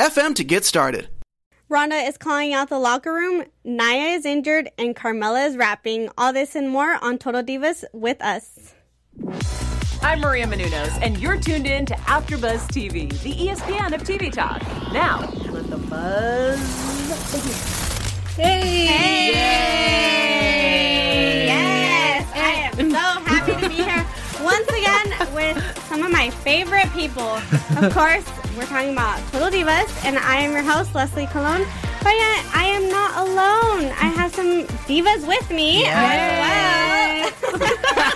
FM to get started. Ronda is calling out the locker room. Nia is injured, and Carmella is rapping. All this and more on Total Divas with us. I'm Maria Menounos, and you're tuned in to AfterBuzz TV, the ESPN of TV talk. Now, let the buzz begin. Hey! hey. Yes! I am so happy to be here once again with some of my favorite people. Of course, we're talking about Total Divas, and I am your host, Leslie Colon. But yet, I am not alone. I have some divas with me as well.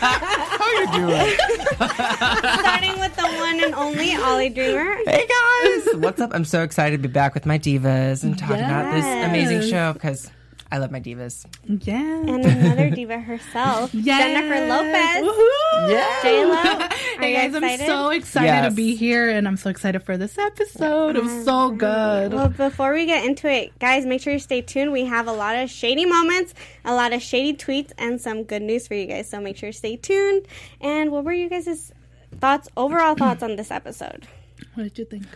How you doing? Starting with the one and only Ollie Dreamer. Hey guys, what's up? I'm so excited to be back with my divas and talk yes. about this amazing show because I love my divas. Yeah. And another diva herself, yes. Jennifer Lopez. Yeah. J-Lo. hey guys, excited? I'm so excited yes. to be here and I'm so excited for this episode. It was so uh-huh. good. Well, before we get into it, guys, make sure you stay tuned. We have a lot of shady moments, a lot of shady tweets, and some good news for you guys. So make sure you stay tuned. And what were you guys' thoughts, overall thoughts on this episode? What did you think?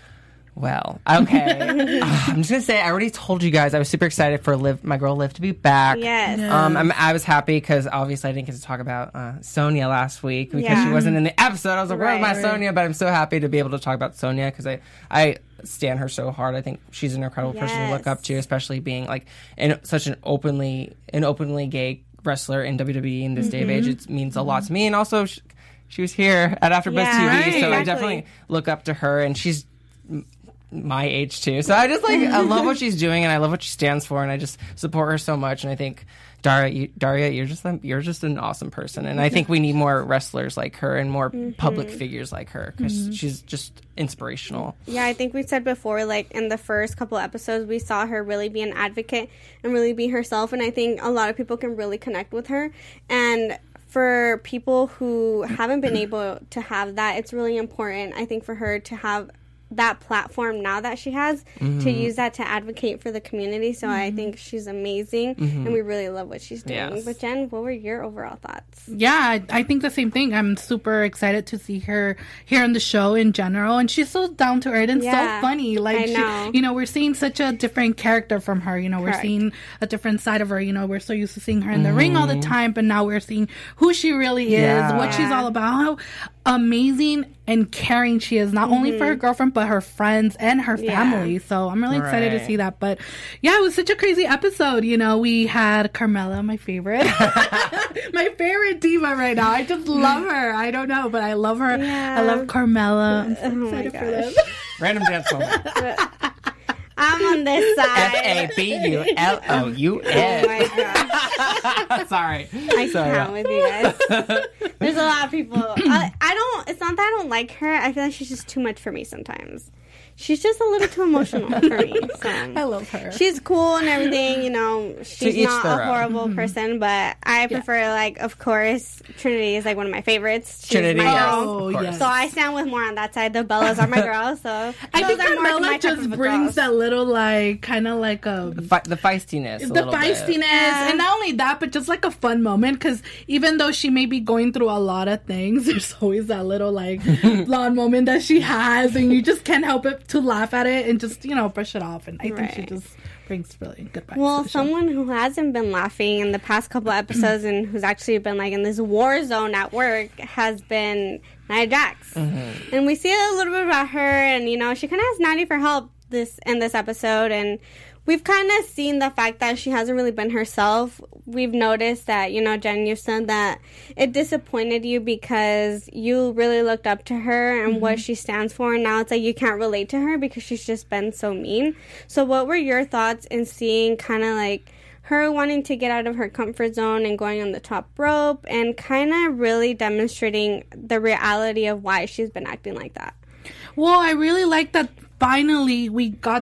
Well, okay. uh, I'm just gonna say I already told you guys I was super excited for Liv, my girl Liv, to be back. Yes. Um, I'm, i was happy because obviously I didn't get to talk about uh, Sonya last week because yeah. she wasn't in the episode. I was like, right, where's my right. Sonya? But I'm so happy to be able to talk about Sonya because I I stand her so hard. I think she's an incredible yes. person to look up to, especially being like in such an openly an openly gay wrestler in WWE in this mm-hmm. day of age. Mm-hmm. It means a lot to me, and also. She, she was here at AfterBuzz yeah, TV, right, so exactly. I definitely look up to her, and she's my age too. So I just like I love what she's doing and I love what she stands for and I just support her so much and I think Daria, you, Daria, you're just you're just an awesome person and I think we need more wrestlers like her and more mm-hmm. public figures like her because mm-hmm. she's just inspirational. Yeah, I think we said before, like in the first couple episodes, we saw her really be an advocate and really be herself, and I think a lot of people can really connect with her and for people who haven't been able to have that, it's really important, I think, for her to have that platform now that she has mm-hmm. to use that to advocate for the community. So mm-hmm. I think she's amazing mm-hmm. and we really love what she's doing. Yes. But Jen, what were your overall thoughts? Yeah, I think the same thing. I'm super excited to see her here on the show in general. And she's so down to earth and yeah, so funny. Like, know. She, you know, we're seeing such a different character from her. You know, Correct. we're seeing a different side of her. You know, we're so used to seeing her in the ring all the mm-hmm. time, but now we're seeing who she really is, yeah. what she's all about, how amazing and caring she is, not mm-hmm. only for her mm-hmm. girlfriend, but her friends and her family. Yeah. So I'm really excited right. to see that. But yeah, it was such a crazy episode. You know, we had Carmella, my favorite, my favorite diva right now. I just love her. I don't know, but I love her. Yeah. I love Carmella. I'm so oh excited for them. Random dance moment. I'm on this side. F A B U L O U S. Oh my gosh. Sorry. I Sorry. can't with you guys. There's a lot of people. I, I don't. It's not that I don't like her. I feel like she's just too much for me sometimes she's just a little too emotional for me. So. I love her. She's cool and everything, you know. She's not a horrible mm-hmm. person, but I prefer yeah. like, of course, Trinity is like one of my favorites. She's Trinity, my girl. Oh, yes. So I stand with more on that side. The Bellas are my girls, so I think Carmella just brings that little like kind of like a the, fe- the feistiness, the feistiness, yeah. and not only that, but just like a fun moment because even though she may be going through a lot of things, there's always that little like blonde moment that she has, and you just can't help it to laugh at it and just you know brush it off. And I right. think she just brings really good vibes. Well, someone who hasn't been laughing in the past couple episodes and who's actually been like in this war zone at work has been Nia Jax, mm-hmm. and we see a little bit about her. And you know, she kind of has Natty for help this in this episode and we've kind of seen the fact that she hasn't really been herself. We've noticed that, you know, Jen, you said that it disappointed you because you really looked up to her and mm-hmm. what she stands for. And now it's like you can't relate to her because she's just been so mean. So, what were your thoughts in seeing kind of like her wanting to get out of her comfort zone and going on the top rope and kind of really demonstrating the reality of why she's been acting like that? Well, I really like that finally we got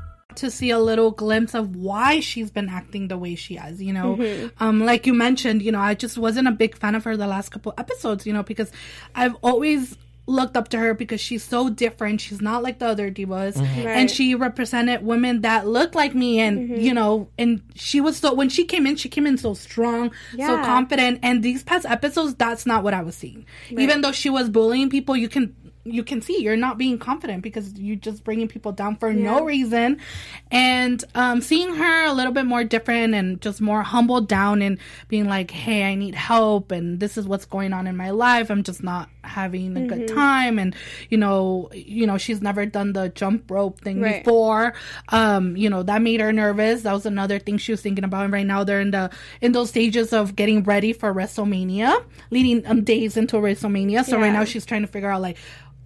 to see a little glimpse of why she's been acting the way she has, you know. Mm-hmm. Um, like you mentioned, you know, I just wasn't a big fan of her the last couple episodes, you know, because I've always looked up to her because she's so different. She's not like the other divas. Mm-hmm. Right. And she represented women that looked like me and mm-hmm. you know, and she was so when she came in, she came in so strong, yeah. so confident. And these past episodes, that's not what I was seeing. Right. Even though she was bullying people, you can you can see you're not being confident because you're just bringing people down for yeah. no reason and um, seeing her a little bit more different and just more humbled down and being like hey i need help and this is what's going on in my life i'm just not having a mm-hmm. good time and you know you know she's never done the jump rope thing right. before um you know that made her nervous that was another thing she was thinking about and right now they're in the in those stages of getting ready for wrestlemania leading um, days into wrestlemania so yeah. right now she's trying to figure out like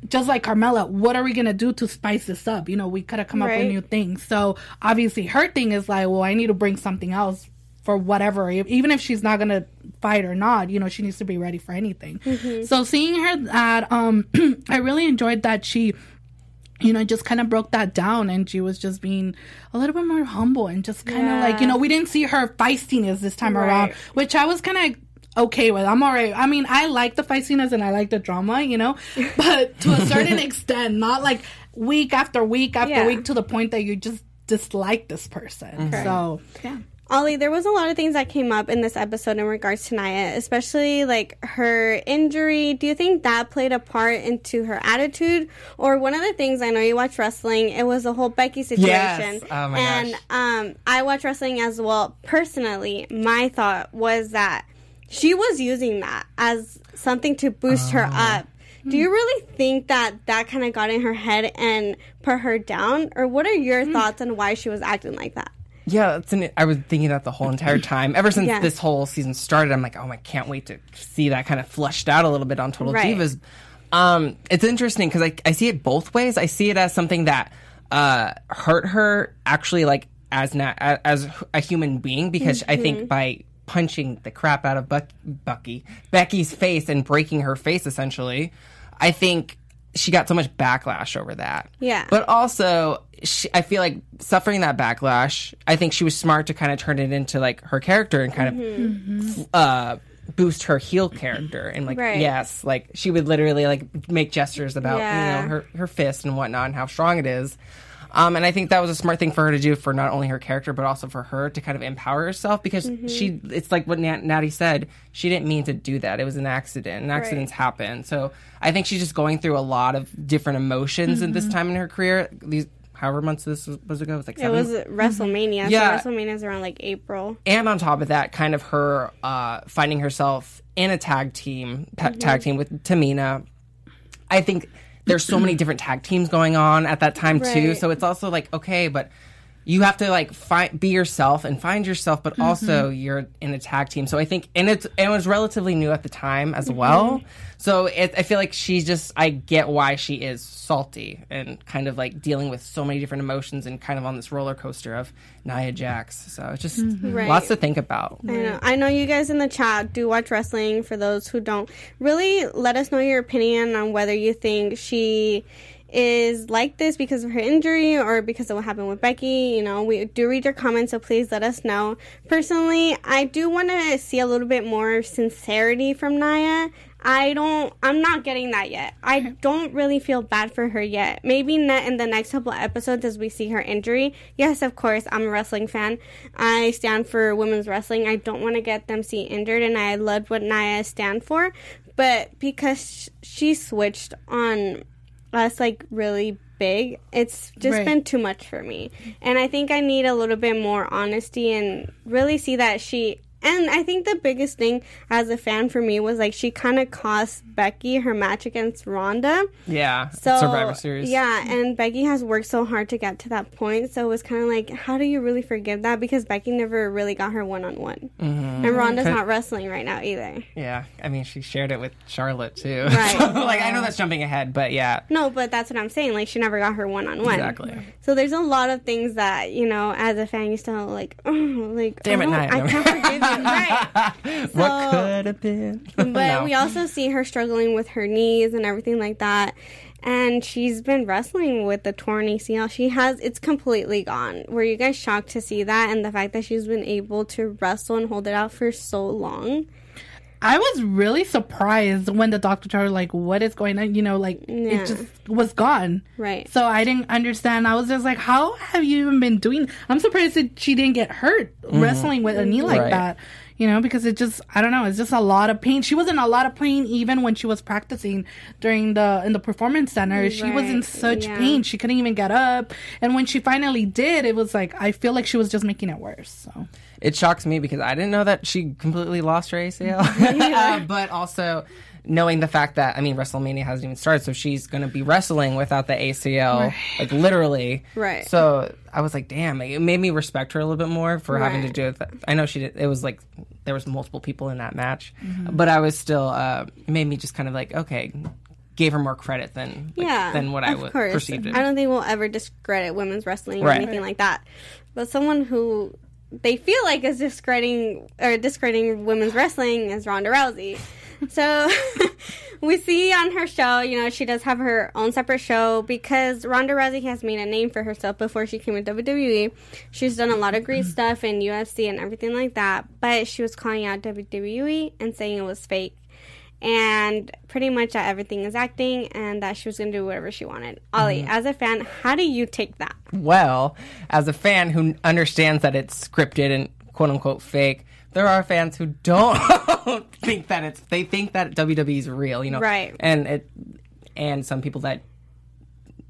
just like Carmella, what are we gonna do to spice this up? You know, we could have come right. up with new things. So obviously, her thing is like, well, I need to bring something else for whatever, even if she's not gonna fight or not. You know, she needs to be ready for anything. Mm-hmm. So seeing her that, um, I really enjoyed that she you know, just kind of broke that down and she was just being a little bit more humble and just kind of yeah. like, you know, we didn't see her feistiness this time right. around, which I was kind of okay with. I'm alright. I mean, I like the fight scenes and I like the drama, you know, but to a certain extent, not like week after week after yeah. week to the point that you just dislike this person. Mm-hmm. So, yeah. Ollie, there was a lot of things that came up in this episode in regards to Nia, especially like her injury. Do you think that played a part into her attitude? Or one of the things I know you watch wrestling, it was the whole Becky situation. Yes. Oh my and gosh. um, I watch wrestling as well. Personally, my thought was that she was using that as something to boost her ah. up. Do you really think that that kind of got in her head and put her down? Or what are your hmm. thoughts on why she was acting like that? Yeah, an, I was thinking that the whole entire time. Ever since yeah. this whole season started, I'm like, oh, I can't wait to see that kind of flushed out a little bit on Total right. Divas. Um, it's interesting because I, I see it both ways. I see it as something that uh, hurt her actually, like as na- as a human being, because mm-hmm. I think mm-hmm. by punching the crap out of Buck- Bucky, Becky's face and breaking her face essentially. I think she got so much backlash over that. Yeah. But also, she, I feel like suffering that backlash, I think she was smart to kind of turn it into like her character and kind mm-hmm. of uh, boost her heel character. And like, right. yes, like she would literally like make gestures about, yeah. you know, her, her fist and whatnot and how strong it is. Um, and I think that was a smart thing for her to do for not only her character but also for her to kind of empower herself because mm-hmm. she it's like what Nat- Natty said she didn't mean to do that it was an accident and accidents right. happen so I think she's just going through a lot of different emotions mm-hmm. at this mm-hmm. time in her career these however months this was, was ago it was like seven? it was WrestleMania yeah so WrestleMania is around like April and on top of that kind of her uh, finding herself in a tag team mm-hmm. tag team with Tamina I think there's so many different tag teams going on at that time right. too. So it's also like okay, but you have to like find be yourself and find yourself, but also mm-hmm. you're in a tag team. So I think, and it's it was relatively new at the time as mm-hmm. well. So it, I feel like she's just I get why she is salty and kind of like dealing with so many different emotions and kind of on this roller coaster of Nia Jax. So it's just mm-hmm. right. lots to think about. I know. I know you guys in the chat do watch wrestling. For those who don't, really let us know your opinion on whether you think she is like this because of her injury or because of what happened with Becky. You know, we do read your comments, so please let us know. Personally, I do want to see a little bit more sincerity from Nia. I don't, I'm not getting that yet. I don't really feel bad for her yet. Maybe in the next couple episodes as we see her injury. Yes, of course, I'm a wrestling fan. I stand for women's wrestling. I don't want to get them see injured, and I love what Nia stand for. But because she switched on us like really big, it's just right. been too much for me. And I think I need a little bit more honesty and really see that she And I think the biggest thing as a fan for me was like she kind of cost Becky her match against Ronda. Yeah, so Survivor Series. Yeah, and Becky has worked so hard to get to that point, so it was kind of like, how do you really forgive that? Because Becky never really got her one on one, and Ronda's not wrestling right now either. Yeah, I mean she shared it with Charlotte too. Right. so, like I know that's jumping ahead, but yeah. No, but that's what I'm saying. Like she never got her one on one. Exactly. So there's a lot of things that you know, as a fan, you still like, oh, like damn it, oh, I, I can't forgive you. Right. So, what could have been? but no. we also see her struggling with her knees and everything like that. And she's been wrestling with the torn ACL. She has, it's completely gone. Were you guys shocked to see that and the fact that she's been able to wrestle and hold it out for so long? I was really surprised when the doctor told her, like, what is going on? You know, like, yeah. it just was gone. Right. So I didn't understand. I was just like, how have you even been doing? I'm surprised that she didn't get hurt mm-hmm. wrestling with a knee like right. that you know, because it just I don't know, it's just a lot of pain. She was in a lot of pain even when she was practicing during the in the performance center. Right. She was in such yeah. pain. She couldn't even get up. And when she finally did, it was like I feel like she was just making it worse. So it shocks me because I didn't know that she completely lost her ACL. uh, but also knowing the fact that I mean WrestleMania hasn't even started, so she's going to be wrestling without the ACL, right. like literally. Right. So I was like, damn, it made me respect her a little bit more for right. having to do it. I know she did. It was like there was multiple people in that match, mm-hmm. but I was still uh, made me just kind of like, okay, gave her more credit than like, yeah than what I would perceived it. I don't think we'll ever discredit women's wrestling or right. anything like that. But someone who they feel like is discrediting or discrediting women's wrestling is Ronda Rousey. So we see on her show, you know, she does have her own separate show because Ronda Rousey has made a name for herself before she came to WWE. She's done a lot of great mm-hmm. stuff in UFC and everything like that, but she was calling out WWE and saying it was fake. And pretty much that everything is acting and that she was going to do whatever she wanted. Ollie, mm-hmm. as a fan, how do you take that? Well, as a fan who understands that it's scripted and quote unquote fake, there are fans who don't think that it's they think that WWE is real, you know. Right. And it and some people that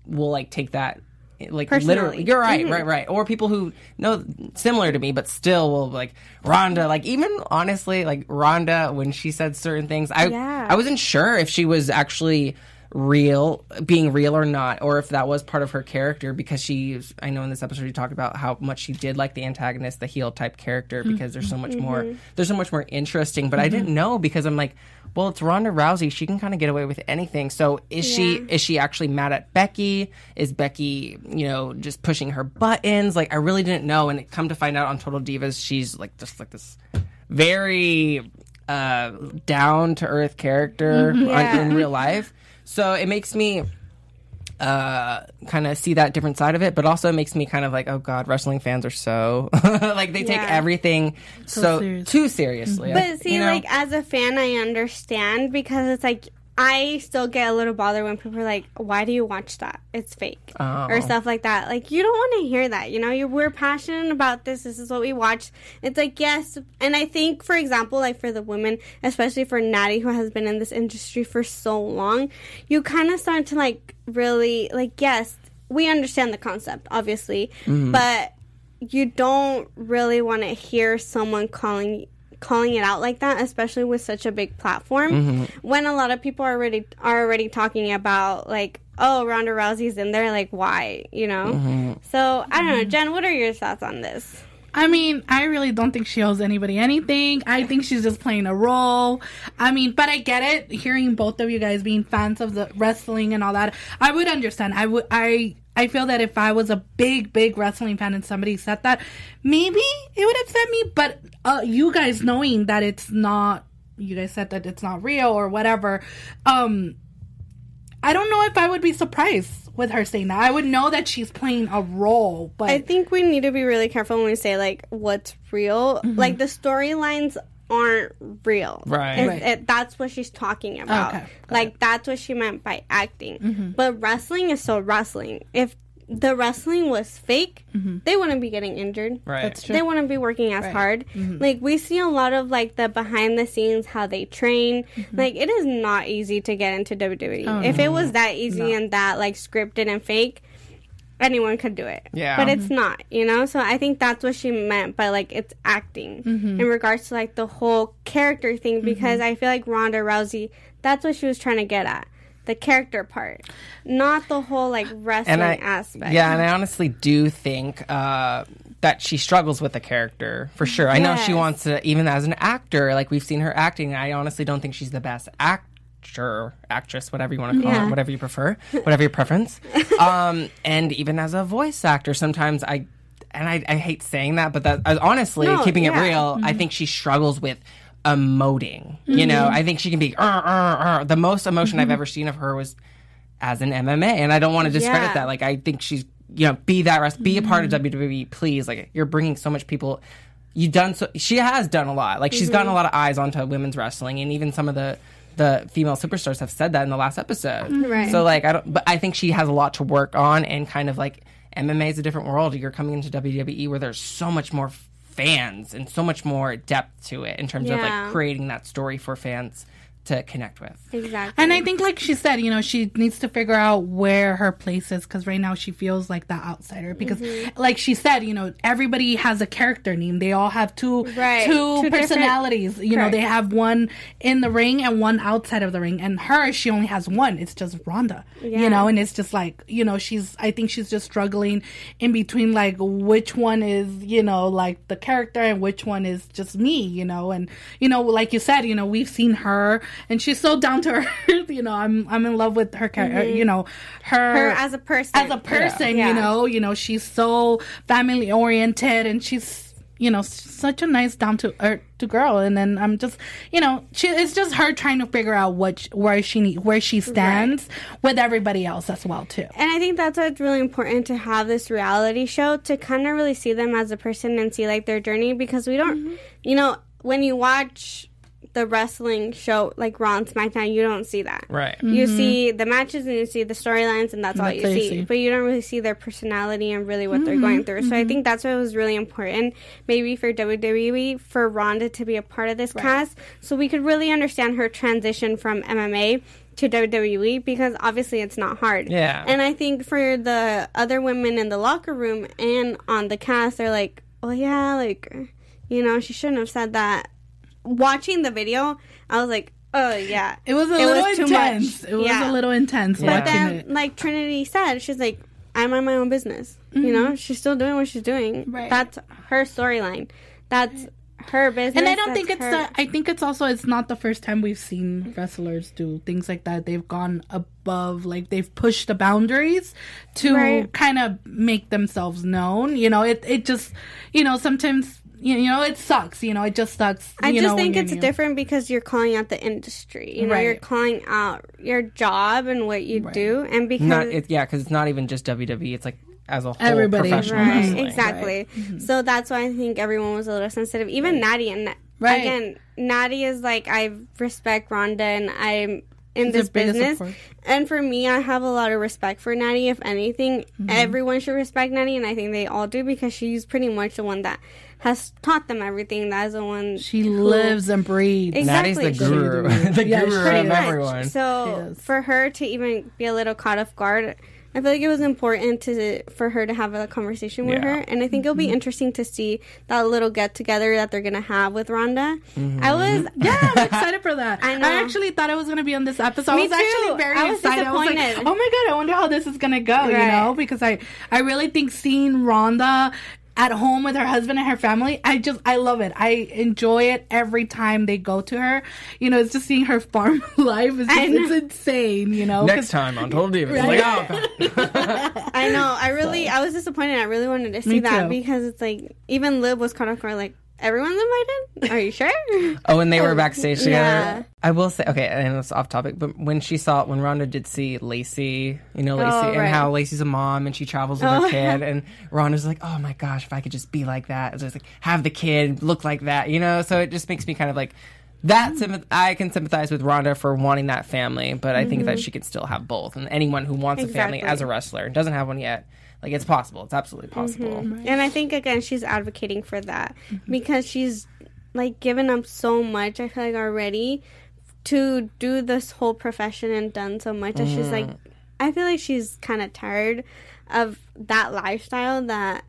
will like take that like Personally. literally you're right mm-hmm. right right or people who know similar to me but still will like Ronda like even honestly like Ronda when she said certain things I yeah. I wasn't sure if she was actually real being real or not or if that was part of her character because she i know in this episode you talked about how much she did like the antagonist the heel type character because there's so much mm-hmm. more there's so much more interesting but mm-hmm. i didn't know because i'm like well it's ronda rousey she can kind of get away with anything so is yeah. she is she actually mad at becky is becky you know just pushing her buttons like i really didn't know and come to find out on total divas she's like just like this very uh down to earth character mm-hmm. yeah. in real life so it makes me uh, kind of see that different side of it, but also it makes me kind of like, oh god, wrestling fans are so like they take everything so, so serious. too seriously. But see, you know? like as a fan, I understand because it's like I still get a little bothered when people are like, "Why do you watch that? It's fake," oh. or stuff like that. Like you don't want to hear that. You know, you we're passionate about this. This is what we watch. It's like yes, and I think, for example, like for the women, especially for Natty, who has been in this industry for so long, you kind of start to like really like yes, we understand the concept, obviously, mm-hmm. but you don't really want to hear someone calling calling it out like that, especially with such a big platform, mm-hmm. when a lot of people are already are already talking about like, oh, Ronda Rousey's in there, like why, you know? Mm-hmm. So I don't know, Jen. What are your thoughts on this? I mean, I really don't think she owes anybody anything. I think she's just playing a role. I mean, but I get it. Hearing both of you guys being fans of the wrestling and all that, I would understand. I would. I I feel that if I was a big, big wrestling fan and somebody said that, maybe it would upset me. But uh, you guys knowing that it's not, you guys said that it's not real or whatever. Um, I don't know if I would be surprised with her saying that. I would know that she's playing a role, but I think we need to be really careful when we say like what's real. Mm-hmm. Like the storylines aren't real. Right. right. It, that's what she's talking about. Okay. Like it. that's what she meant by acting. Mm-hmm. But wrestling is so wrestling. If the wrestling was fake, mm-hmm. they wouldn't be getting injured. Right. That's true. They wouldn't be working as right. hard. Mm-hmm. Like we see a lot of like the behind the scenes how they train. Mm-hmm. Like it is not easy to get into WWE. Oh, if no. it was that easy no. and that like scripted and fake, anyone could do it. Yeah. But it's not, you know? So I think that's what she meant by like it's acting Mm-hmm. in regards to like the whole character thing because I feel like Ronda Rousey, that's what she was trying to get at. The character part, not the whole like wrestling and I, aspect. Yeah, and I honestly do think uh, that she struggles with the character for sure. I know she wants to, even as an actor, like we've seen her acting. I honestly don't think she's the best actor, actress, whatever you want to call Yeah. it, whatever you prefer, whatever your preference. um, and even as a voice actor, sometimes I. And I, I hate saying that, but that uh, honestly, No, keeping it yeah. real, I think she struggles with emoting. You know, I think she can be. "Uh, uh, uh." The most emotion I've ever seen of her was as an MMA, and I don't want to discredit Yeah. that. Like, I think she's, you know, be that rest, be a part of WWE, please. Like, you're bringing so much people. You've done so. She has done a lot. Like, she's gotten a lot of eyes onto women's wrestling, and even some of the the female superstars have said that in the last episode. Mm-hmm. Right. So, like, I don't. But I think she has a lot to work on, and kind of like MMA is a different world. You're coming into WWE where there's so much more fans and so much more depth to it in terms of like creating that story for fans to connect with. exactly. And I think, like she said, you know, she needs to figure out where her place is because right now she feels like the outsider. Because, Mm-hmm. like she said, you know, everybody has a character name. They all have two, Right. two, Two different- personalities. You know, Correct. they have one in the ring and one outside of the ring. And her, she only has one. It's just Ronda. Yeah. You know, and it's just like, you know, she's. I think she's just struggling in between, like which one is, you know, like the character and which one is just me. You know, and you know, like you said, you know, we've seen her and she's so down to earth. You know, I'm I'm in love with her character. You know, her Mm-hmm. her as a person. as a person, Yeah. you know, you know, she's so family oriented and she's, you know, such a nice down to earth to girl. And then I'm just, you know, she it's just her trying to figure out what where she need, where she stands with everybody else as well too. And I think that's why it's really important to have this reality show to kind of really see them as a person and see like their journey because we don't, Mm-hmm. you know, when you watch the wrestling show like Raw and SmackDown, you don't see that. Right. You see the matches and you see the storylines, and that's all Mm-hmm. That's you all you see. see. Mm-hmm. But you don't really see their personality and really what they're going through. So I think that's what was really important, maybe for WWE, for Ronda to be a part of this cast, so we could really understand her transition from MMA to WWE because obviously it's not hard. Yeah. And I think for the other women in the locker room and on the cast, they're like, well, yeah, like, you know, she shouldn't have said that. Watching the video, I was like, oh, yeah. It was a It little was too intense. much. It was Yeah. a little intense Yeah. But then, it. like Trinity said, she's like, I mind my own business. You know, she's still doing what she's doing. Mm-hmm. Right. That's her storyline. That's her business. And I don't think it's her- the. I think it's also it's not the first time we've seen wrestlers do things like that. They've gone above, like they've pushed the boundaries to Right. kind of make themselves known. You know, it it just, you know, sometimes you you know it sucks. You know, it just sucks. I you just know, think it's new. different because you're calling out the industry. You know, Right. you're calling out your job and what you do, and because Not it, yeah, because it's not even just WWE. It's like as a whole Everybody. professional Right, wrestling. exactly. So that's why I think everyone was a little sensitive. Even Natty and Right. again, Natty is like I respect Ronda and I'm in She's this business. support. And for me, I have a lot of respect for Natty. If anything, Mm-hmm. everyone should respect Natty, and I think they all do because she's pretty much the one that has taught them everything. That is the one She who- lives and breathes. Exactly. Natty's the guru, the Yeah, guru of much. everyone. So for her to even be a little caught off guard, I feel like it was important to for her to have a conversation with Yeah. her, and I think it'll be mm-hmm. interesting to see that little get together that they're gonna have with Ronda. Mm-hmm. I was Yeah, I'm excited for that. I know. I actually thought it was going to be on this episode. Me I was too. actually very I was excited. I was like, disappointed. oh my god, I wonder how this is going to go, you know? Because I, I really think seeing Ronda at home with her husband and her family, I just, I love it. I enjoy it every time they go to her. You know, it's just seeing her farm life. It's, I just, it's insane, you know? Next time on Total Divas, Right. like, oh, I know I really I was disappointed. I really wanted to see Me that too. because it's like even Liv was kind of. Like everyone's invited. Are you sure? oh, and they were backstage together. Yeah. I will say, okay, and it's off topic, but when she saw, when Ronda did see Lacey, you know, Lacey, Oh, and how Lacey's a mom and she travels with Oh, her kid, and Ronda's like, oh my gosh, if I could just be like that, it's just like, have the kid look like that, you know? So it just makes me kind of like, that sympath- I can sympathize with Ronda for wanting that family, but I think that she could still have both. And anyone who wants a family Mm-hmm. As a wrestler and doesn't have one yet, like it's possible. It's absolutely possible. And I think again she's advocating for that Mm-hmm. because she's like given up so much. I feel like already to do this whole profession and done so much that she's like. Mm. I feel like she's kind of tired of that lifestyle that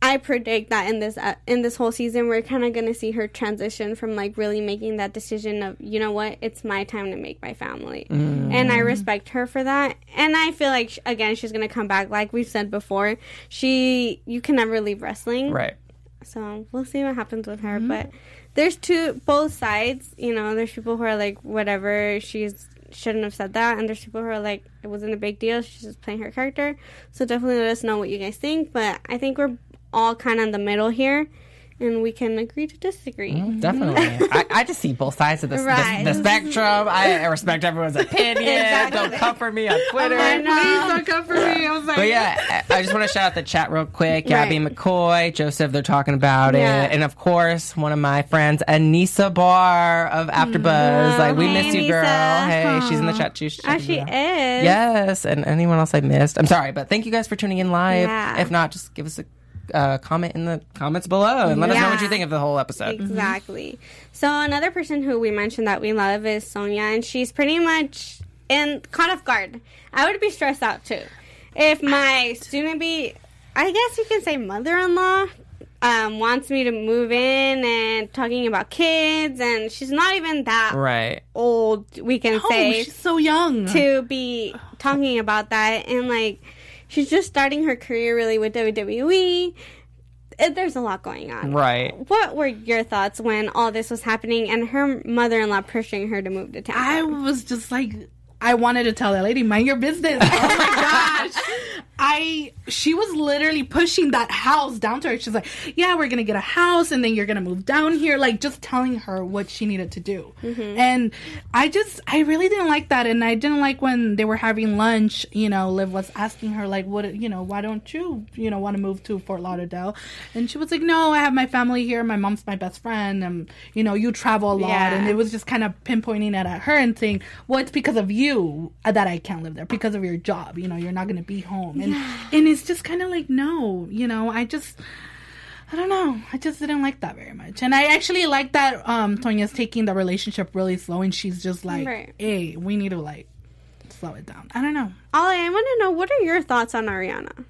I predict that in this uh, in this whole season we're kind of going to see her transition from like really making that decision of you know what? It's my time to make my family. Mm. and I respect her for that. And I feel like again she's going to come back. Like we've said before she you can never leave wrestling. Right. So we'll see what happens with her. Mm-hmm. but there's two both sides you know there's people who are like whatever she's shouldn't have said that. And there's people who are like it wasn't a big deal. She's just playing her character. So definitely let us know what you guys think. But I think we're all kind of in the middle here and we can agree to disagree. Mm, definitely. I, I, just see both sides of the, right. the, the, spectrum. I respect everyone's opinion. exactly. Don't comfort me on Twitter. Oh, Please don't comfort me. I was like, but yeah, I just want to shout out the chat real quick. Right. McCoy, Joseph, they're talking about yeah. it. And of course, one of my friends, Anissa Barr of AfterBuzz. Mm-hmm. Like, we hey, miss you, girl. Hey, Aww. she's in the chat too. Oh, she is. Yes. And anyone else I missed. I'm sorry, but thank you guys for tuning in live. Yeah. If not, just give us a uh, comment in the comments below and let yeah. us know what you think of the whole episode. Exactly. So another person who we mentioned that we love is Sonya, and she's pretty much in caught off guard. I would be stressed out too if my student be, I guess you can say mother-in-law. Um, wants me to move in and talking about kids, and she's not even that right old. We can no, say she's so young to be talking about that, and like she's just starting her career really with WWE. Uh, there's a lot going on. Right. What were your thoughts when all this was happening and her mother in law pushing her to move to town? I was just like, I wanted to tell that lady, mind your business. Oh my gosh. I she was literally pushing that house down to her. She's like, "Yeah, we're gonna get a house, and then you're gonna move down here." Like just telling her what she needed to do. Mm-hmm. And I just, I really didn't like that, and I didn't like when they were having lunch. You know, Liv was asking her like, "What? You know, why don't you, you know, want to move to Fort Lauderdale?" And she was like, "No, I have my family here. My mom's my best friend, and you know, you travel a lot." Yeah. And it was just kind of pinpointing it at her and saying, "Well, it's because of you that I can't live there because of your job. You know, you're not gonna be home." And yeah. and it's just kind of like no, you know, I just I don't know. I just didn't like that very much. And I actually like that um Sonya's taking the relationship really slow and she's just like, right. "Hey, we need to like slow it down." I don't know. Ollie, I want to know what are your thoughts on Ariana?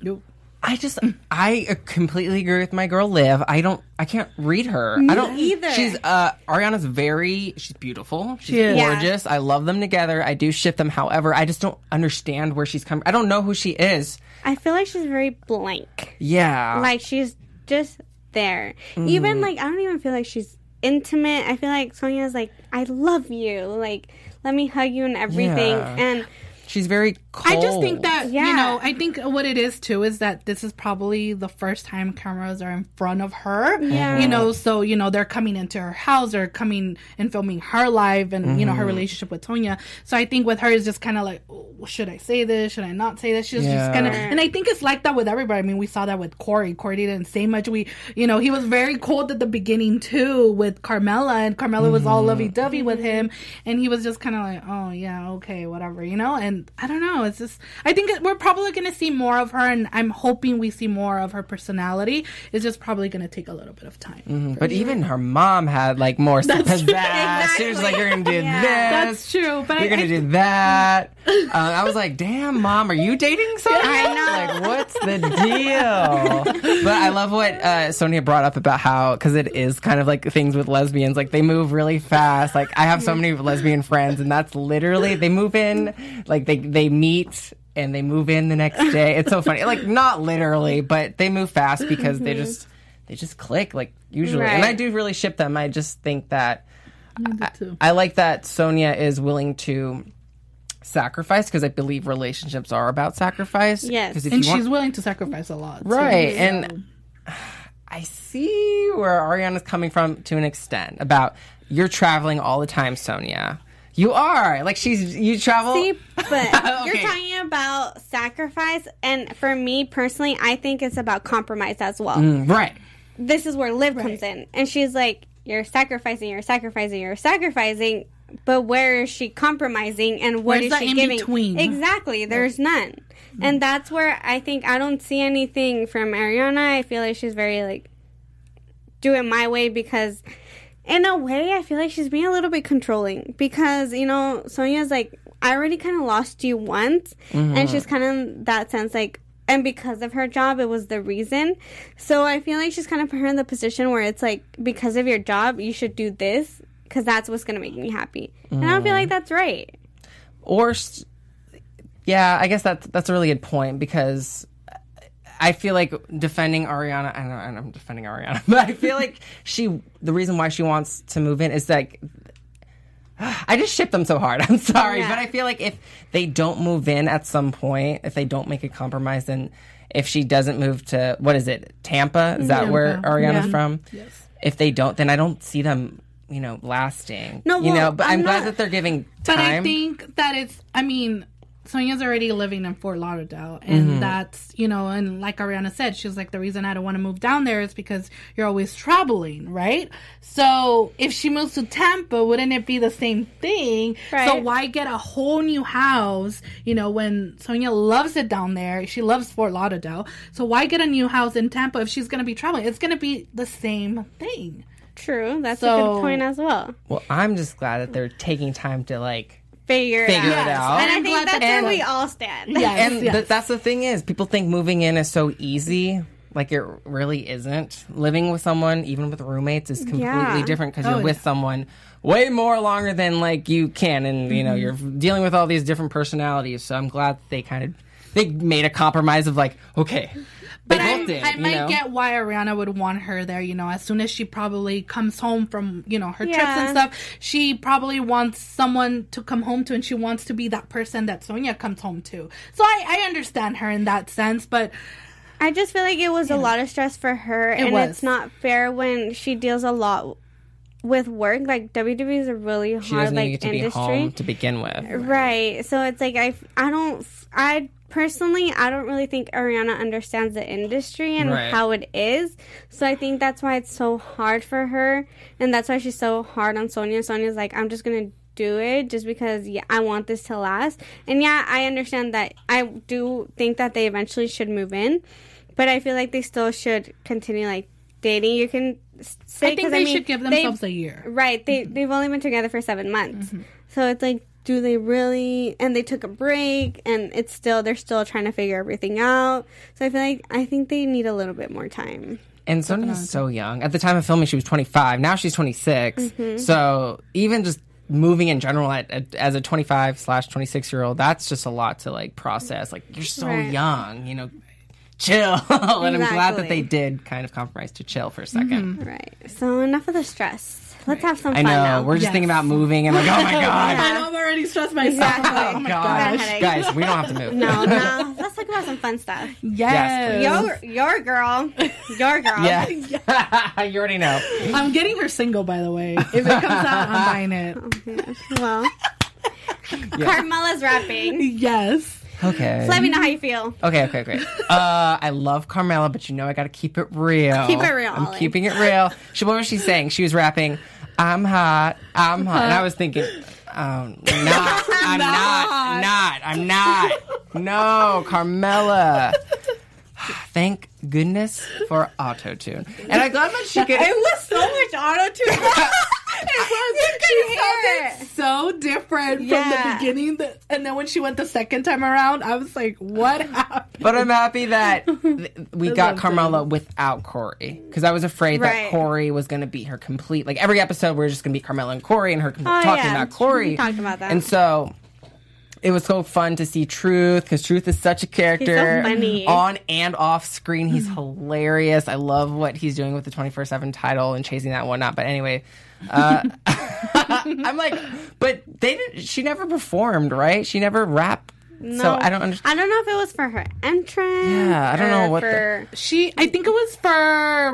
Nope. I just I completely agree with my girl Liv. I don't I can't read her. Me I don't either. She's uh Ariana's very she's beautiful. She's she gorgeous. Yeah. I love them together. I do ship them. However, I just don't understand where she's coming. I don't know who she is. I feel like she's very blank. Yeah. Like she's just there. Mm. Even like I don't even feel like she's intimate. I feel like Sonya's like I love you. Like let me hug you and everything. Yeah. And She's very cold. I just think that yeah. you know, I think what it is too is that this is probably the first time cameras are in front of her. Yeah. You know, so you know they're coming into her house, or coming and filming her live, and mm-hmm. you know her mm-hmm. relationship with Tonya. So I think with her is just kind of like, oh, should I say this? Should I not say this? She's yeah. just kind of, and I think it's like that with everybody. I mean, we saw that with Corey. Corey didn't say much. We, you know, he was very cold at the beginning too with Carmella and Carmella mm-hmm. was all lovey dovey with him, and he was just kind of like, oh yeah, okay, whatever, you know, and I don't know. It's just I think we're probably going to see more of her, and I'm hoping we see more of her personality. It's just probably going to take a little bit of time. Mm-hmm. But sure. even her mom had like more pizzazz. Exactly. She was like, "You're going to do yeah. this. That's true." But you're going to do that. Uh, I was like, "Damn, mom, are you dating someone?" I know. Like, what's the deal? but I love what uh, Sonia brought up about how because it is kind of like things with lesbians. Like they move really fast. Like I have so many lesbian friends, and that's literally they move in like they they meet and they move in the next day. It's so funny. Like not literally, but they move fast because they just they just click like usually. Right. And I do really ship them. I just think that I, I, like that Sonya is willing to sacrifice because I believe relationships are about sacrifice. Yes, and she's want... willing to sacrifice a lot, right? And I see where Ariana's coming from to an extent about you're traveling all the time, Sonya. You are like she's you travel. See, but okay. you're talking about sacrifice, and for me personally, I think it's about compromise as well. Mm, right. This is where Liv right. comes in, and she's like, "You're sacrificing, you're sacrificing, you're sacrificing." But where is she compromising, and what Where's is she giving? Between? Exactly, there's none, and that's where I think I don't see anything from Ariana. I feel like she's very like do it my way because in a way, I feel like she's being a little bit controlling because you know Sonya's like, I already kind of lost you once, mm-hmm. and she's kind of that sense like. And because of her job, it was the reason. So I feel like she's kind of put her in the position where it's like, because of your job, you should do this because that's what's going to make me happy. Mm. And I don't feel like that's right. Or, yeah, I guess that's that's a really good point because I feel like defending Ariana. I know I'm defending Ariana, but I feel like she. The reason why she wants to move in is like. I just ship them so hard. I'm sorry, yeah. but I feel like if they don't move in at some point, if they don't make a compromise, then if she doesn't move to what is it, Tampa? Is that Tampa. where Ariana's yeah. from? Yes. If they don't, then I don't see them you know, lasting. No, well, you know, but I'm, I'm glad that they're giving time. But I think that it's. I mean, Sonya's already living in Fort Lauderdale, and mm-hmm. that's you know, and like Ariana said, she's like the reason I don't want to move down there is because you're always traveling, right? So if she moves to Tampa, wouldn't it be the same thing? Right. So why get a whole new house? You know, when Sonya loves it down there, she loves Fort Lauderdale. So why get a new house in Tampa if she's going to be traveling? It's going to be the same thing. True, that's so, a good point as well. Well, I'm just glad that they're taking time to like figure, figure it, out. it out. And I think that's where we all stand. Yes, and yes. Th- that's the thing is, people think moving in is so easy. Like it really isn't. Living with someone, even with roommates, is completely yeah. different because oh, you're with yeah. someone way more longer than like you can, and you know mm-hmm. you're dealing with all these different personalities. So I'm glad they kind of they made a compromise of like, okay, but I, did, I might know? get why Ariana would want her there. You know, as soon as she probably comes home from you know her yeah. trips and stuff, she probably wants someone to come home to, and she wants to be that person that Sonya comes home to. So I, I understand her in that sense, but. I just feel like it was yeah. a lot of stress for her, it and was. it's not fair when she deals a lot with work. Like WWE is a really hard like industry to begin with, right? So it's like I I don't I personally, I don't really think Ariana understands the industry and right. how it is. So I think that's why it's so hard for her, and that's why she's so hard on Sonya. Sonya's like, I'm just gonna do it just because yeah, I want this to last. And yeah, I understand that. I do think that they eventually should move in, but I feel like they still should continue like dating. You can say I think they I mean, should give themselves a year. Right. They they've only been together for seven months, mm-hmm. so it's like do they really and they took a break and it's still they're still trying to figure everything out so i feel like i think they need a little bit more time and Sonya's so young. At the time of filming, she was 25. Now she's 26. Mm-hmm. So even just moving in general at, at, as a 25 slash 26 year old, that's just a lot to like process. Like you're so right. young, you know, chill. and exactly. I'm glad that they did kind of compromise to chill for a 2nd mm-hmm. Right. So enough of the stress. Let's have some fun. I know. Now. We're just yes. thinking about moving, and like, oh my god, I know I'm already stressed myself. Exactly. oh my god, guys, we don't have to move. No, no. Let's talk about some fun stuff. Yes. yes your your girl, your girl. Yeah. you already know. I'm getting her single, by the way. If it comes out, I'm buying it. Oh, well, yeah. Carmella's rapping. Yes. Okay. So let me know how you feel. Okay, okay, great. Uh, I love Carmella, but you know I got to keep it real. Keep it real. I'm Ollie. keeping it real. She, what was she saying? She was rapping, "I'm hot, I'm hot," and I was thinking, "Oh, not, I'm not, not, I'm not." No, Carmella. Thank goodness for auto tune. And I'm glad that she could. It was so much auto tune. it was. She sounded so different yeah. from the beginning, the, and then when she went the second time around, I was like, "What happened?" But I'm happy that we got Carmella it. without Corey because I was afraid right. that Corey was going to be her complete. Like every episode, we are just going to be Carmella and Corey and her oh, talking yeah. about Corey. We talked about that, and so it was so fun to see Truth because Truth is such a character. So on and off screen, he's hilarious. I love what he's doing with the 24 7 title and chasing that and whatnot. But anyway, uh, I'm like, but they didn't, she never performed, right? She never rapped no, so I don't understand. I don't know if it was for her entrance. Yeah, I don't know what for... the... she. I think it was for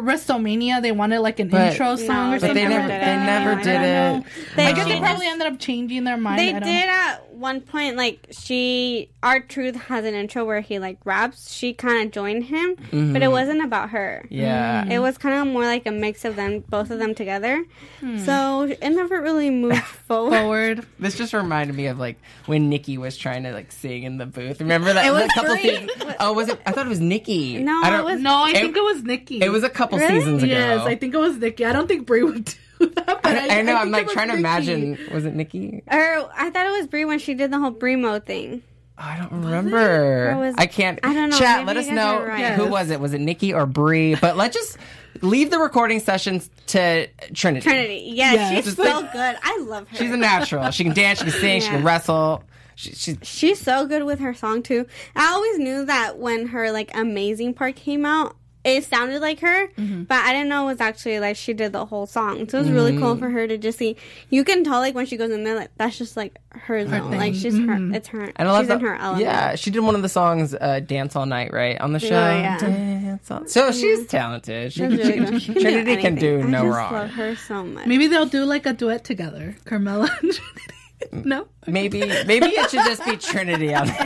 WrestleMania. They wanted like an but, intro song no, or something. But they never, they never did it. They, I guess they probably ended up changing their mind. They did at one point. Like she, R-Truth has an intro where he like raps. She kind of joined him, mm-hmm. but it wasn't about her. Yeah, mm-hmm. it was kind of more like a mix of them, both of them together. Hmm. So it never really moved forward. forward. This just reminded me of like when Nikki was trying to like sing in the booth. Remember that? It was a couple seasons. Oh, was it? I thought it was Nikki. No, I don't, it was. No, I it, think it was Nikki. It was a couple really? seasons ago. Yes, I think it was Nikki. I don't think Brie would do that. I, I know. I am like trying to imagine. Was it Nikki? Or I thought it was Brie when she did the whole Brimo thing. I don't remember. Was, I can't. I don't know. Chat. Let us know right. who was it. Was it Nikki or Brie? But let's just leave the recording sessions to Trinity. Trinity. Yeah, yes. she's so good. I love her. She's a natural. She can dance. She can sing. Yeah. She can wrestle. She, she's she's so good with her song too. I always knew that when her like amazing part came out, it sounded like her, mm-hmm. but I didn't know it was actually like she did the whole song. So it was really mm-hmm. cool for her to just see. You can tell like when she goes in there, like that's just like her zone. Like she's mm-hmm. her. It's her. And I love she's that, in her element. Yeah, she did one of the songs, uh, "Dance All Night," right on the show. Oh, yeah. Dance all. So she's talented. She, she, she, Trinity can do no I wrong. Love her so much. Maybe they'll do like a duet together, Carmella and Trinity. no. Maybe maybe it should just be Trinity on the.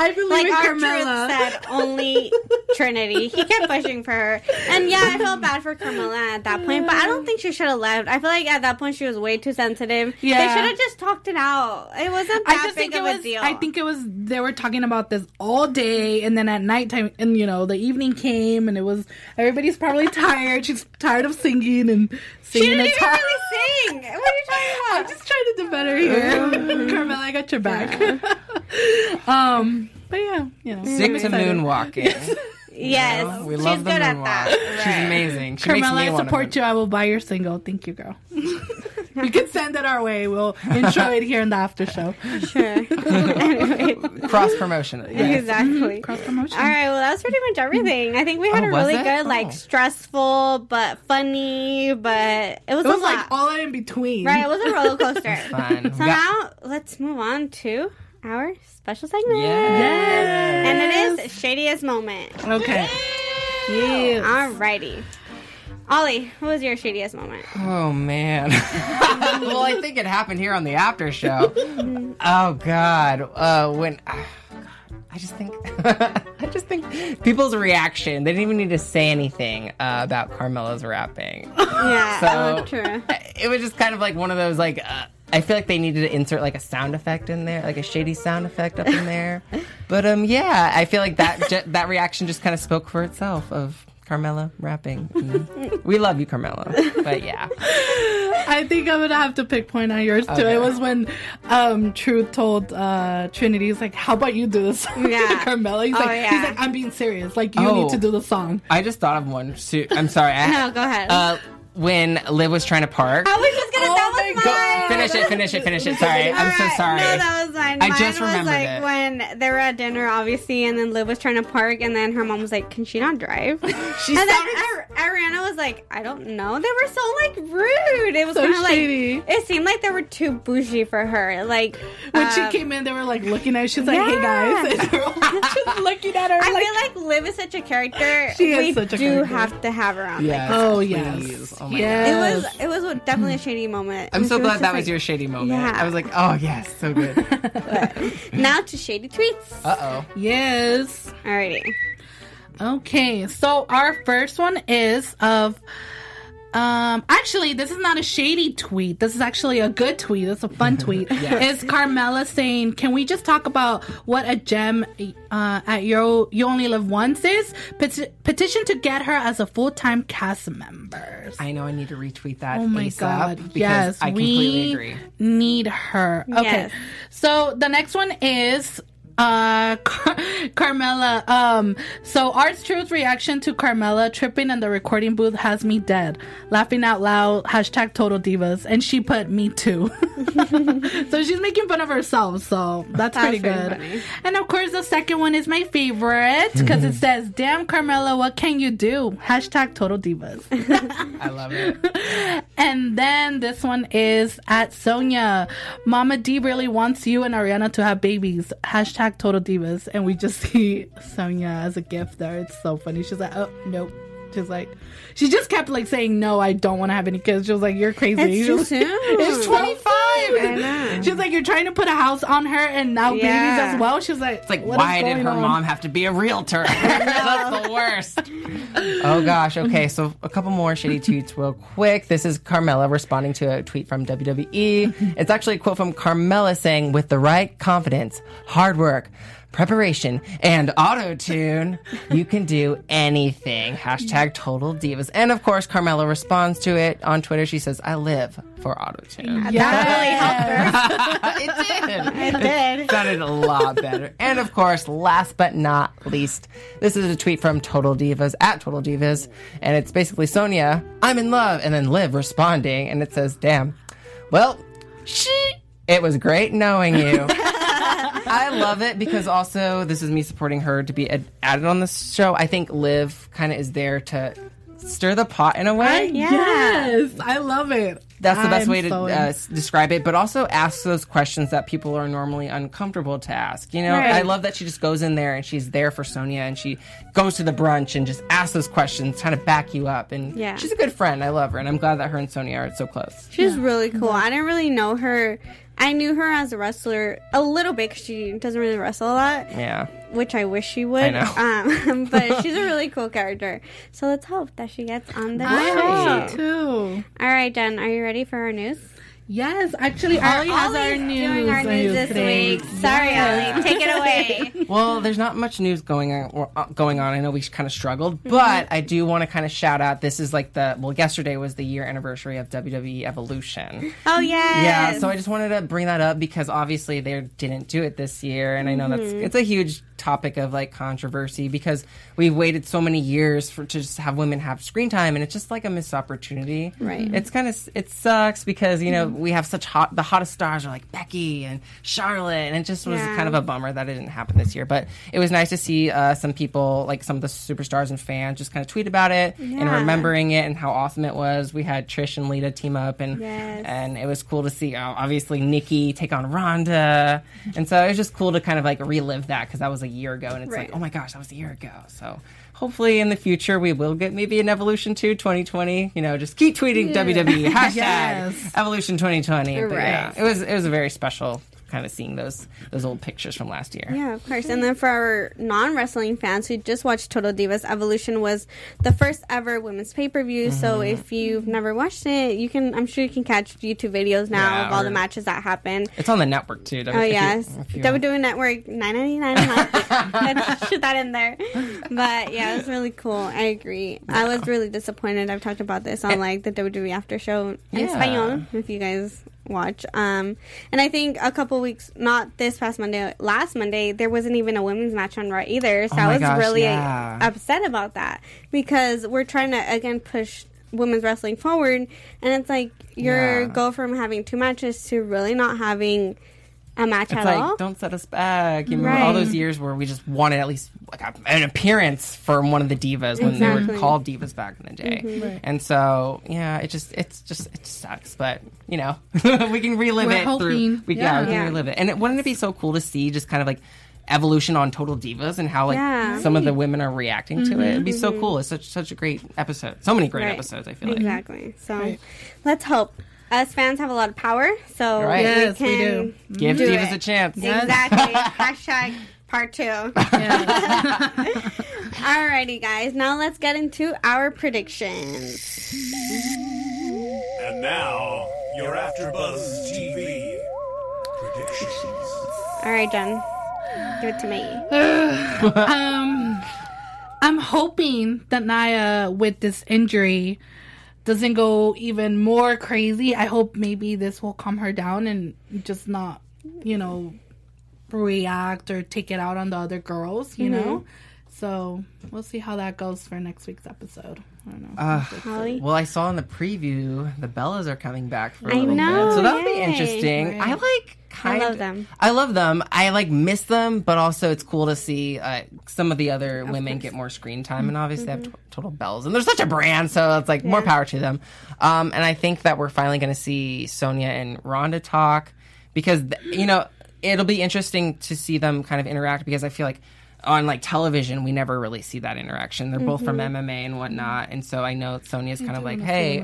I believe like in Carmella. said only Trinity. He kept pushing for her, and yeah, I felt bad for Carmella at that point. But I don't think she should have left. I feel like at that point she was way too sensitive. Yeah, they should have just talked it out. It wasn't that I just big think of it was, a deal. I think it was they were talking about this all day, and then at nighttime, and you know the evening came, and it was everybody's probably tired. She's tired of singing and singing. She didn't even really sing. What are you talking about? I'm just trying to do better here. Carmella, I got your back. um, but yeah, you know, sick to moonwalking. Yes, you know, we love the moonwalk. Right. She's amazing. She Carmella, I support you. I will buy your single. Thank you, girl. you can send it our way. We'll enjoy it here in the after show. Sure. anyway. Cross promotion. Yes. Exactly. Mm-hmm. Cross promotion. All right. Well, that's pretty much everything. I think we had oh, a really good, oh. like, stressful but funny, but it was. It was like all in between. Right. It was a roller coaster. fun. So now let's move on to our special segment. Yes. And it is Shadiest Moment. Okay. Yeah. Alrighty. Ollie, what was your shadiest moment? Oh man. well, I think it happened here on the after show. oh God. Uh, when. Uh, I just think, I just think people's reaction. They didn't even need to say anything uh, about Carmella's rapping. Yeah, so true. It was just kind of like one of those like uh, I feel like they needed to insert like a sound effect in there, like a shady sound effect up in there. but um, yeah, I feel like that ju- that reaction just kind of spoke for itself of Carmella rapping. Mm. we love you, Carmella. But yeah, I think I'm gonna have to pick point on yours too. Okay. It was when um, Truth told uh, Trinity, "He's like, how about you do this song yeah. Carmella?" He's oh, like, yeah. "He's like, I'm being serious. Like, you oh, need to do the song." I just thought of one. I'm sorry. I, no, go ahead. Uh, when Liv was trying to park. I was just gonna. Oh that was mine. Finish it. Finish it. Finish it. Sorry, I'm so sorry. No, that was mine. I mine just remembered was like it. when they were at dinner, obviously, and then Liv was trying to park, and then her mom was like, "Can she not drive?" she and then Ar- Ariana was like, "I don't know." They were so like rude. It was so kind of like it seemed like they were too bougie for her. Like when um, she came in, they were like looking at. her. She's like, yeah. "Hey guys," and just looking at her. I like, feel like Liv is such a character. She is we such a do character. have to have her on. Yes. Like, oh yes, oh yes. It was it was definitely a shady moment. I'm so glad that was like, your shady moment. Yeah. I was like, oh yes, so good. now to shady tweets. Uh oh. Yes. Alrighty. Okay, so our first one is of um, actually, this is not a shady tweet. This is actually a good tweet. It's a fun tweet. yes. It's Carmella saying, "Can we just talk about what a gem uh, at Yo You Only Live Once is? Peti- petition to get her as a full time cast member." I know. I need to retweet that. Oh my god! Yes, I completely agree. Need her. Okay. Yes. So the next one is uh Car- Carmella um so Art's Truth's reaction to Carmella tripping in the recording booth has me dead. Laughing out loud hashtag total divas and she put me too. So she's making fun of herself so that's, that's pretty good. funny. and of course the second one is my favorite because it says damn Carmella what can you do? Hashtag total divas. I love it. And then this one is at Sonya. Mama D really wants you and Ariana to have babies. Hashtag hashtag Total Divas, and we just see Sonya as a gift there. It's so funny. She's like, oh, nope. She's like, she just kept like saying, no, I don't want to have any kids. She was like, you're crazy. It's too soon. It's 25. She's like, you're trying to put a house on her and now yeah. babies as well. She's like, it's like, why did her on? mom have to be a realtor? That's the worst. oh gosh. Okay. So a couple more shitty tweets real quick. This is Carmella responding to a tweet from WWE. it's actually a quote from Carmella saying, with the right confidence, hard work, preparation and auto tune, you can do anything. Hashtag total divas. And of course, Carmella responds to it on Twitter. She says, I live for auto tune. That really helped her. it did. It did. It sounded a lot better. And of course, last but not least, this is a tweet from Total Divas at Total Divas. And it's basically Sonya, I'm in love. And then Liv responding. And it says, damn. Well, she. It was great knowing you. I love it because also this is me supporting her to be ad- added on this show. I think Liv kind of is there to stir the pot in a way. Yeah. Yes, I love it. That's the best I'm way to so uh, describe it, but also ask those questions that people are normally uncomfortable to ask. You know, right. I love that she just goes in there and she's there for Sonya and she goes to the brunch and just asks those questions, trying to back you up. And yeah. she's a good friend. I love her, and I'm glad that her and Sonya are so close. She's yeah. really cool. I didn't really know her I knew her as a wrestler a little bit because she doesn't really wrestle a lot. Yeah. Which I wish she would. I know. Um, but she's a really cool character. So let's hope that she gets on the show. I hope too. All right, Jen, are you ready for our news? Yes, actually, Ollie has our news. Doing our news this today. week. Sorry, yes. Ollie, take it away. well, there's not much news going on. Uh, going on. I know we kind of struggled, mm-hmm. but I do want to kind of shout out. This is like the well, yesterday was the year anniversary of WWE Evolution. Oh yeah, yeah. So I just wanted to bring that up because obviously they didn't do it this year, and I know mm-hmm. that's it's a huge topic of like controversy because we've waited so many years for to just have women have screen time and it's just like a missed opportunity. Right. It's kind of it sucks because you know mm. we have such hot the hottest stars are like Becky and Charlotte and it just was yeah. kind of a bummer that it didn't happen this year. But it was nice to see uh, some people like some of the superstars and fans just kind of tweet about it yeah. and remembering it and how awesome it was. We had Trish and Lita team up and yes. and it was cool to see uh, obviously Nikki take on Ronda and so it was just cool to kind of like relive that because that was a year ago, and it's right. like, oh my gosh, that was a year ago. So hopefully in the future we will get maybe an Evolution 2 2020. You know, just keep tweeting yeah. WWE hashtag yes. Evolution 2020. Right. Yeah, it was it was a very special kind of seeing those those old pictures from last year. Yeah, of course. And then for our non wrestling fans who just watched Total Divas, Evolution was the first ever women's pay per view. Mm-hmm. So if you've never watched it, you can. I'm sure you can catch YouTube videos now yeah, of all the matches that happen. It's on the network too. Oh yes, WWE Network, nine ninety nine a month. Shoot that in there. But yeah, it was really cool. I agree. Yeah. I was really disappointed. I've talked about this on like the WWE After Show in yeah. Español. If you guys watch. Um, and I think a couple weeks, not this past Monday, last Monday, there wasn't even a women's match on Raw either. So oh I was gosh, really yeah. upset about that because we're trying to again push women's wrestling forward, and it's like you yeah. go from having two matches to really not having a match it's at like, all. Don't set us back. You remember all those years where we just wanted at least like a, an appearance from one of the divas when exactly. they were called divas back in the day. Mm-hmm. Right. And so yeah, it just it's just it sucks, but you know we can relive we're it hoping. through. We, yeah. yeah, we can yeah. relive it. And it, wouldn't it be so cool to see just kind of like evolution on Total Divas and how like yeah. some of the women are reacting mm-hmm, to it. It'd be mm-hmm. so cool. It's such such a great episode. So many great right. episodes. I feel exactly. like exactly. So right. let's hope us fans have a lot of power, so right. yes, we, we do. Give do divas it. a chance. Exactly. Hashtag part two. Alrighty, guys. Now let's get into our predictions. And now, your AfterBuzz TV predictions. All right, Jen. Give it to me. um, I'm hoping that Nia, with this injury, doesn't go even more crazy. I hope maybe this will calm her down and just not, you know, react or take it out on the other girls, you mm-hmm. know? So we'll see how that goes for next week's episode. I don't know. Uh, well, I saw in the preview the Bellas are coming back for a I little know, bit, so that'll be interesting. Right. I like. Kind I love them. I love them. I like miss them, but also it's cool to see uh, some of the other of women course. get more screen time, and obviously mm-hmm. they have t- total Bellas, and they're such a brand, so it's like yeah. more power to them. Um, and I think that we're finally going to see Sonya and Ronda talk because you know it'll be interesting to see them kind of interact because I feel like on like television, we never really see that interaction. They're mm-hmm. both from MMA mm-hmm. and whatnot, and so I know Sonya's kind of like, "Hey,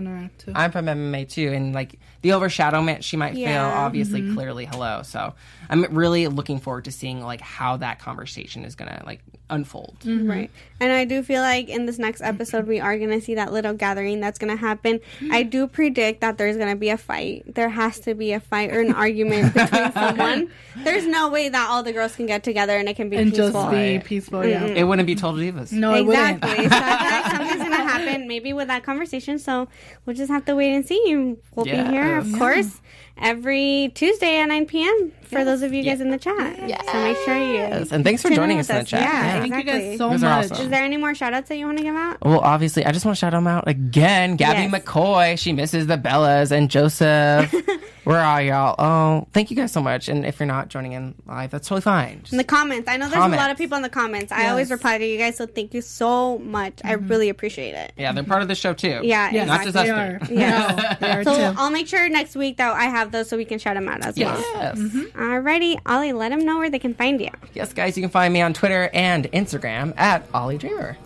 I'm from MMA too," and like the overshadowment she might yeah. feel, obviously, mm-hmm. clearly, hello. So I'm really looking forward to seeing like how that conversation is gonna like unfold. Mm-hmm. Right, and I do feel like in this next episode we are gonna see that little gathering that's gonna happen. I do predict that there's gonna be a fight. There has to be a fight or an argument between someone. There's no way that all the girls can get together and it can be and peaceful. Just be peaceful. Mm, yeah, mm. it wouldn't be total divas. No, exactly. so like something's gonna happen, maybe with that conversation. So we'll just have to wait and see. We'll yeah. be here, of yeah. course every Tuesday at 9 p.m. for yes. those of you guys in the chat. Yes. So make sure you. Yes. And thanks for joining us in the chat. Yeah, yeah. Thank exactly. you guys so much. Awesome. Is there any more shout outs that you want to give out? Well, obviously, I just want to shout them out again. Gabby yes. McCoy, she misses the Bellas, and Joseph. Where are y'all? Oh, thank you guys so much. And if you're not joining in live, that's totally fine. Just in the comments. I know there's comments. a lot of people in the comments. Yes. I always reply to you guys, so thank you so much. Mm-hmm. I really appreciate it. Yeah, they're part of the show too. Yeah, yes. not just us. Are. Yeah, they are so too. I'll make sure next week that I have those so we can shout them out as yes. well. Yes. Mm-hmm. Alrighty, Ollie, let them know where they can find you. Yes, guys, you can find me on Twitter and Instagram at Ollie Dreamer.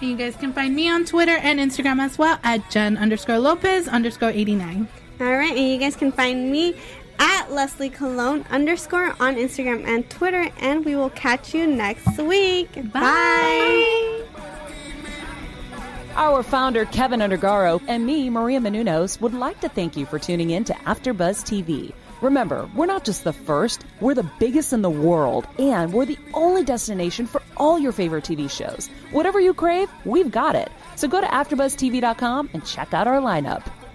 You guys can find me on Twitter and Instagram as well at Jen underscore Lopez underscore 89. All right, and you guys can find me at Leslie Cologne underscore on Instagram and Twitter, and we will catch you next week. Bye. Bye. Our founder, Kevin Undergaro, and me, Maria Menounos, would like to thank you for tuning in to AfterBuzz TV. Remember, we're not just the first, we're the biggest in the world, and we're the only destination for all your favorite TV shows. Whatever you crave, we've got it. So go to AfterBuzzTV.com and check out our lineup.